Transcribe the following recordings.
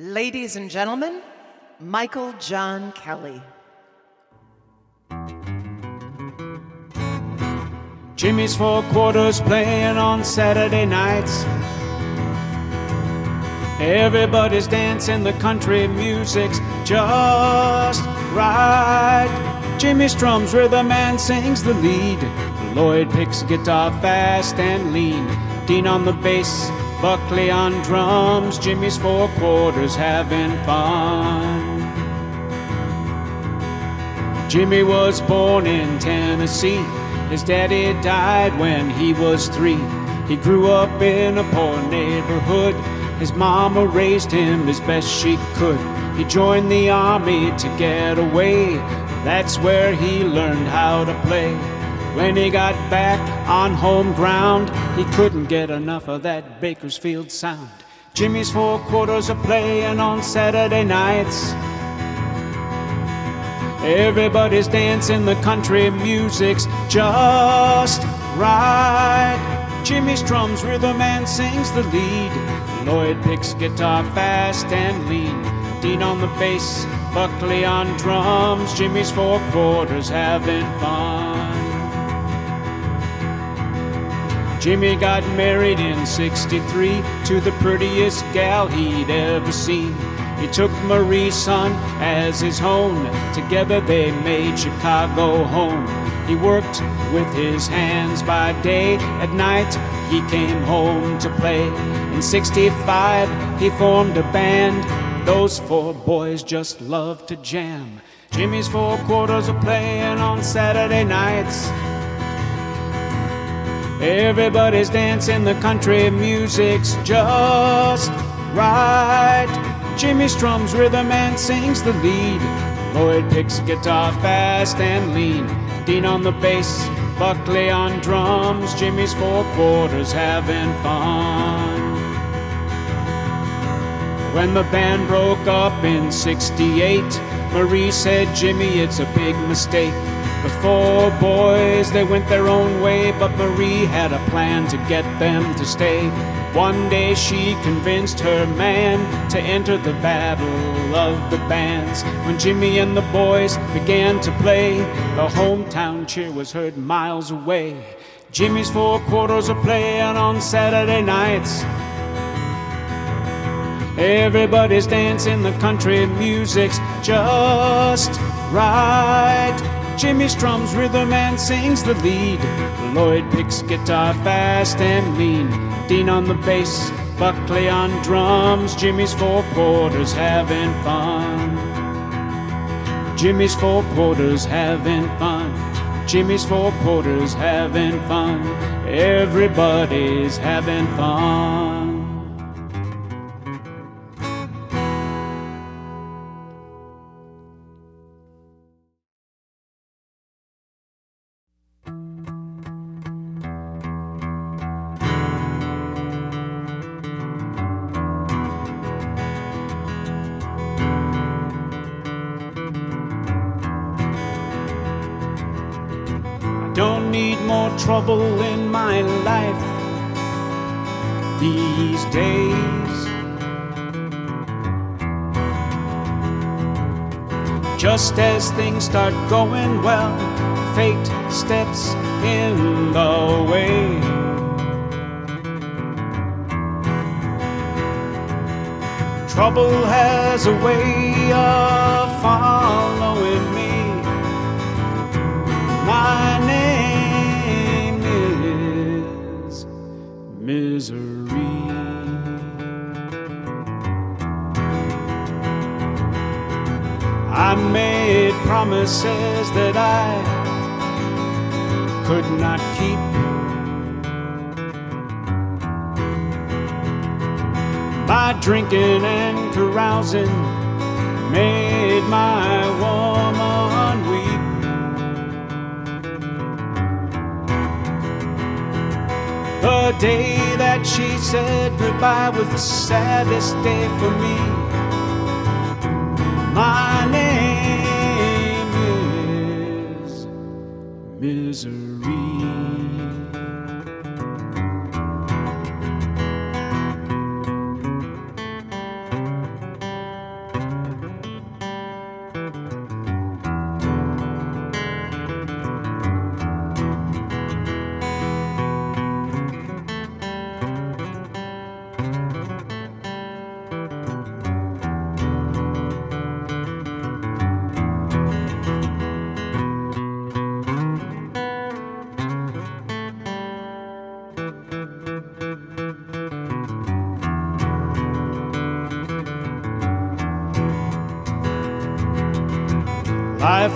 Ladies and gentlemen, Michael John Kelly. Jimmy's Four Quarters playing on Saturday nights. Everybody's dancing, the country music's just right. Jimmy strums rhythm and sings the lead. Lloyd picks guitar fast and lean. Dean on the bass, Buckley on drums. Jimmy's Four Quarters having fun. Jimmy was born in Tennessee. His daddy died when he was three. He grew up in a poor neighborhood. His mama raised him as best she could. He joined the army to get away. That's where he learned how to play. When he got back on home ground, he couldn't get enough of that Bakersfield sound. Jimmy's four quarters are playing on Saturday nights. Everybody's dancing, the country music's just right. Jimmy strums rhythm and sings the lead. Lloyd picks guitar fast and lean. Dean on the bass, Buckley on drums. Jimmy's four quarters having fun. Jimmy got married in 63 to the prettiest gal he'd ever seen. He took Marie's son as his own. Together they made Chicago home. He worked with his hands by day. At night he came home to play. In 65 he formed a band. Those four boys just loved to jam. Jimmy's four quarters are playing on Saturday nights. Everybody's dancing, the country music's just right. Jimmy strums rhythm and sings the lead. Lloyd picks guitar fast and lean. Dean on the bass, Buckley on drums. Jimmy's four quarters having fun. When the band broke up in 68, Marie said, Jimmy, it's a big mistake. Four boys, they went their own way, but Marie had a plan to get them to stay. One day she convinced her man to enter the battle of the bands. When Jimmy and the boys began to play, the hometown cheer was heard miles away. Jimmy's four quarters are playing on Saturday nights. Everybody's dancing, the country music's just right. Jimmy strums rhythm and sings the lead. Lloyd picks guitar fast and lean. Dean on the bass, Buckley on drums. Jimmy's four quarters having fun. Jimmy's four quarters having fun. Jimmy's four quarters having fun. Everybody's having fun. Just as things start going well, fate steps in the way. Trouble has a way of following me. My name is Misery. I made promises that I could not keep. My drinking and carousing made my woman weep. The day that she said goodbye was the saddest day for me. My name Misery.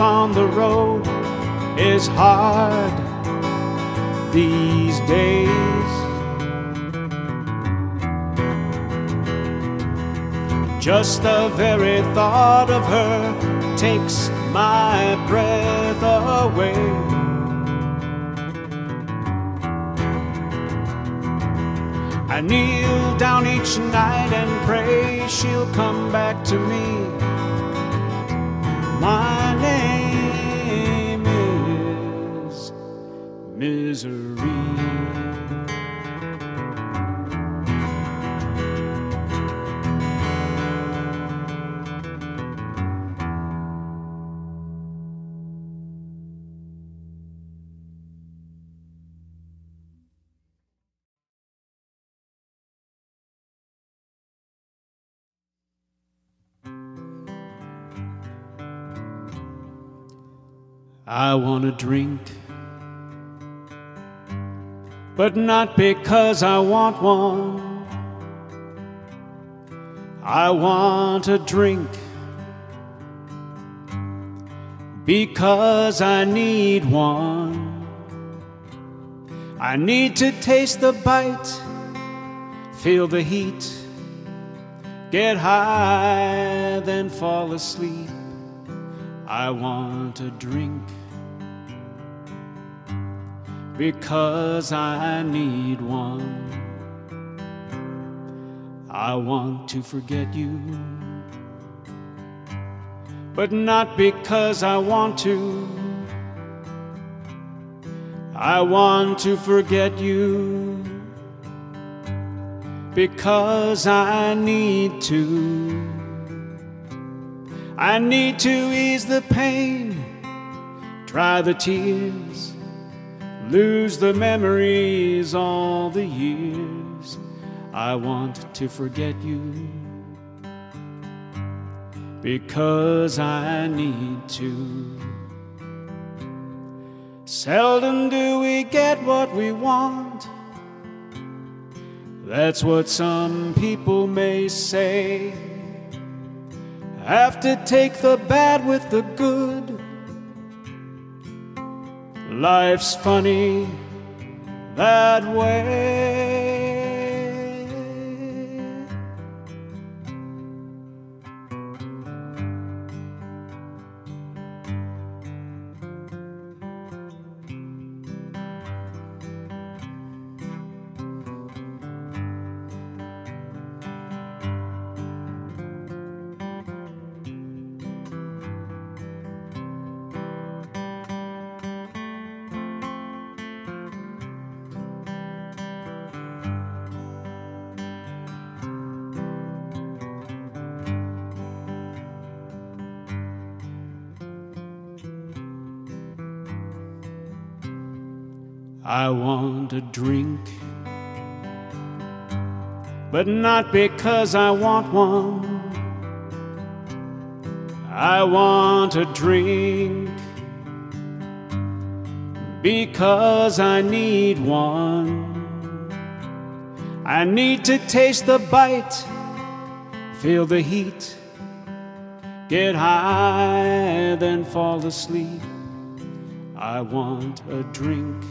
On the road is hard these days. Just the very thought of her takes my breath away. I kneel down each night and pray she'll come back to me. My name is Misery. I want a drink, but not because I want one. I want a drink because I need one. I need to taste the bite, feel the heat, get high, then fall asleep. I want a drink because I need one. I want to forget you, but not because I want to. I want to forget you because I need to. I need to ease the pain, dry the tears lose the memories all the years. I want to forget you because I need to. Seldom do we get what we want. That's what some people may say. Have to take the bad with the good Life's funny that way. I want a drink, but not because I want one. I want a drink because I need one. I need to taste the bite, feel the heat, get high, then fall asleep. I want a drink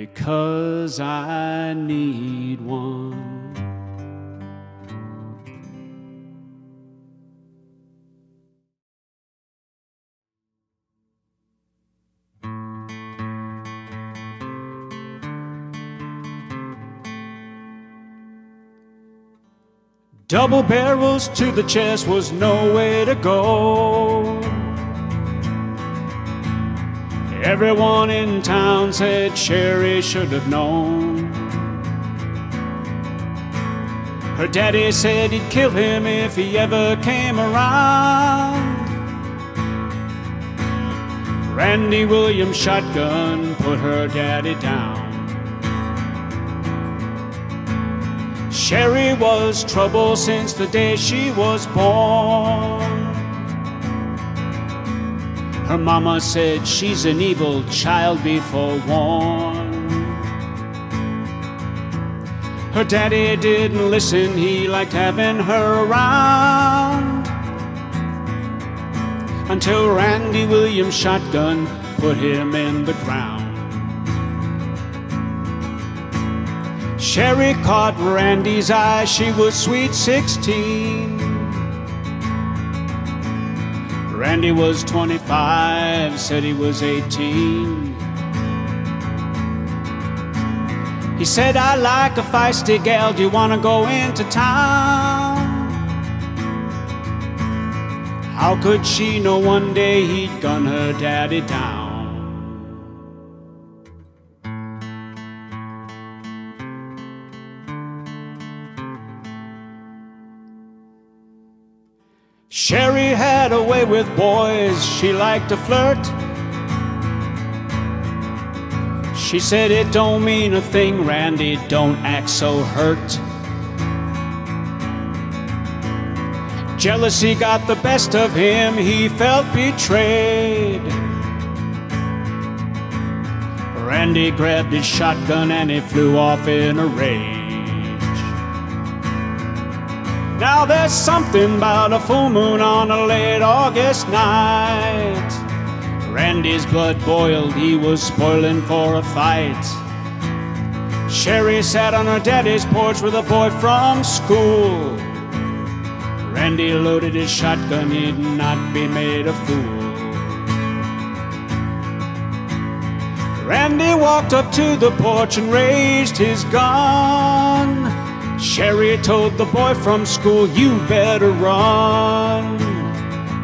because I need one. Double barrels to the chest was no way to go. Everyone in town said Sherry should have known. Her daddy said he'd kill him if he ever came around. Randy Williams' shotgun put her daddy down. Sherry was trouble since the day she was born. Her mama said she's an evil child before warned. Her daddy didn't listen, he liked having her around. until Randy Williams' shotgun put him in the ground. Sherry caught Randy's eye, she was sweet 16. Randy was 25, said he was 18. He said, I like a feisty gal, do you want to go into town? How could she know one day he'd gun her daddy down? Sherry had a way with boys, she liked to flirt. She said, It don't mean a thing, Randy, don't act so hurt. Jealousy got the best of him, he felt betrayed. Randy grabbed his shotgun and he flew off in a rage. Now there's something about a full moon on a late August night. Randy's blood boiled, he was spoiling for a fight. Sherry sat on her daddy's porch with a boy from school. Randy loaded his shotgun, he'd not be made a fool. Randy walked up to the porch and raised his gun. Sherry told the boy from school, You better run.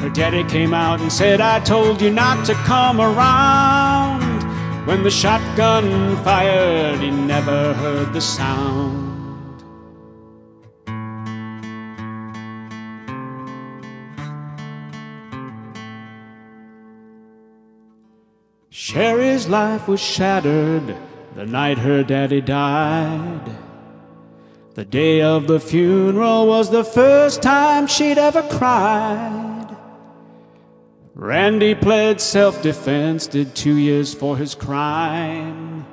Her daddy came out and said, I told you not to come around. When the shotgun fired, he never heard the sound. Sherry's life was shattered the night her daddy died. The day of the funeral was the first time she'd ever cried. Randy pled self defense, did two years for his crime.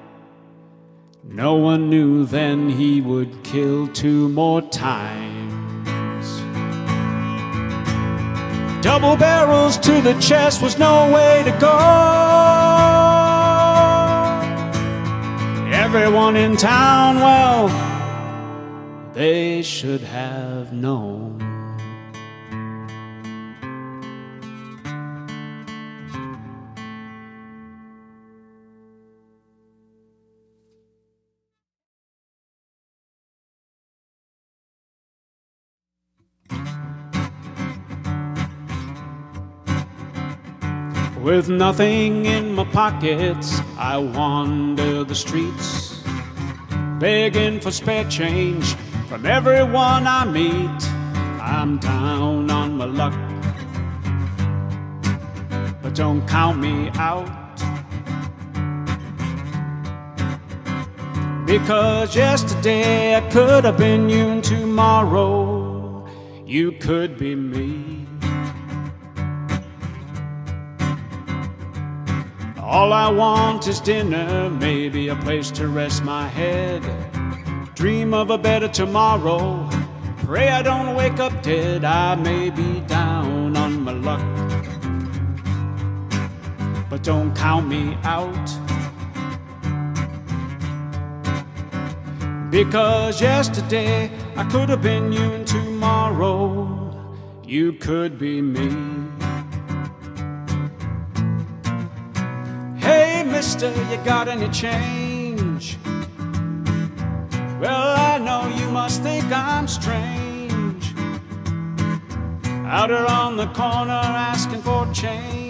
No one knew then he would kill two more times. Double barrels to the chest was no way to go. Everyone in town, well, they should have known. With nothing in my pockets, I wander the streets, begging for spare change from everyone I meet. I'm down on my luck, but don't count me out. Because yesterday I could have been you, and tomorrow you could be me. All I want is dinner, maybe a place to rest my head. Dream of a better tomorrow. Pray I don't wake up dead. I may be down on my luck. But don't count me out. Because yesterday I could have been you, and tomorrow you could be me. Hey, mister, you got any change? Well, I know you must think I'm strange. Out here on the corner asking for change.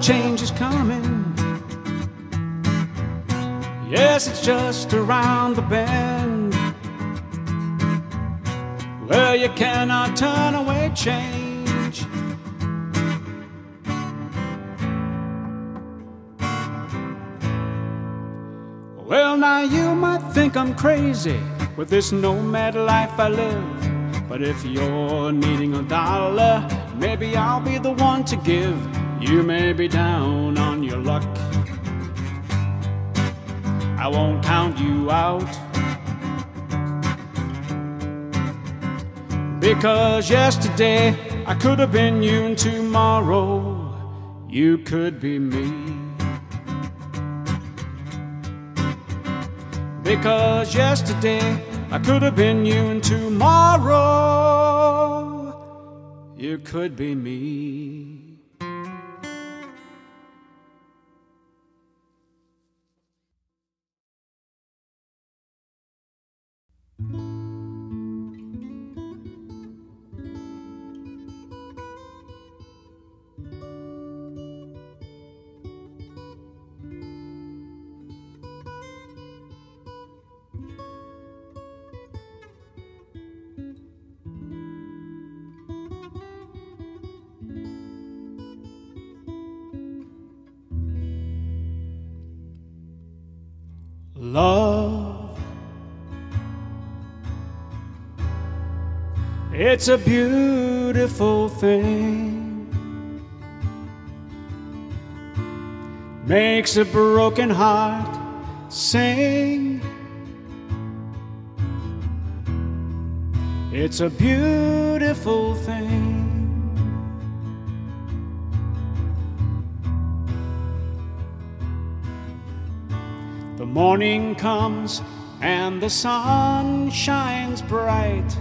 Change is coming. Yes, it's just around the bend. Well, you cannot turn away change. Well, now you might think I'm crazy with this nomad life I live. But if you're needing a dollar, maybe I'll be the one to give. You may be down on your luck. I won't count you out. Because yesterday I could have been you, and tomorrow you could be me. Because yesterday I could have been you, and tomorrow you could be me. Love. It's a beautiful thing. Makes a broken heart sing. It's a beautiful thing. The morning comes and the sun shines bright.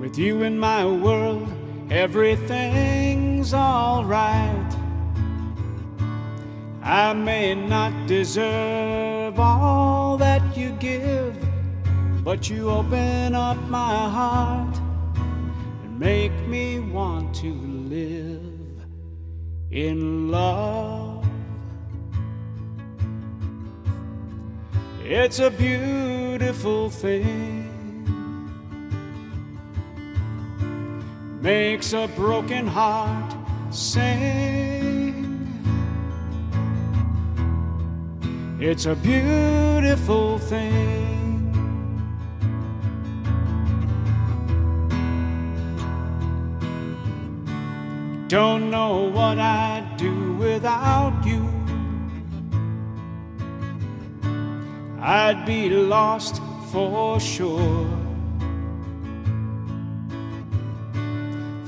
With you in my world, everything's alright. I may not deserve all that you give, but you open up my heart and make me want to live in love. It's a beautiful thing. Makes a broken heart sing. It's a beautiful thing. Don't know what I'd do without you. I'd be lost for sure.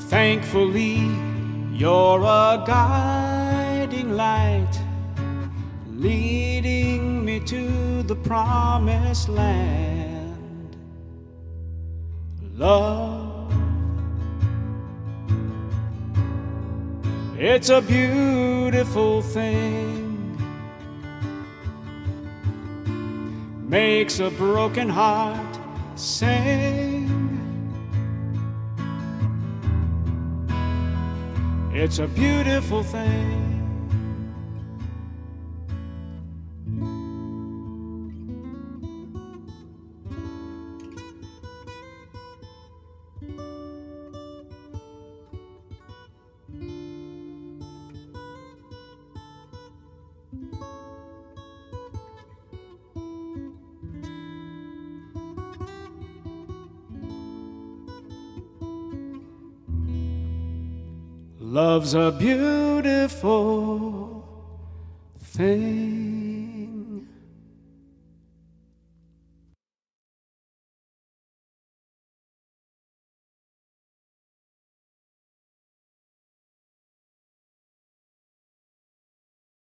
Thankfully, you're a guiding light, leading me to the promised land. Love, it's a beautiful thing. Makes a broken heart sing. It's a beautiful thing. Love's a beautiful thing.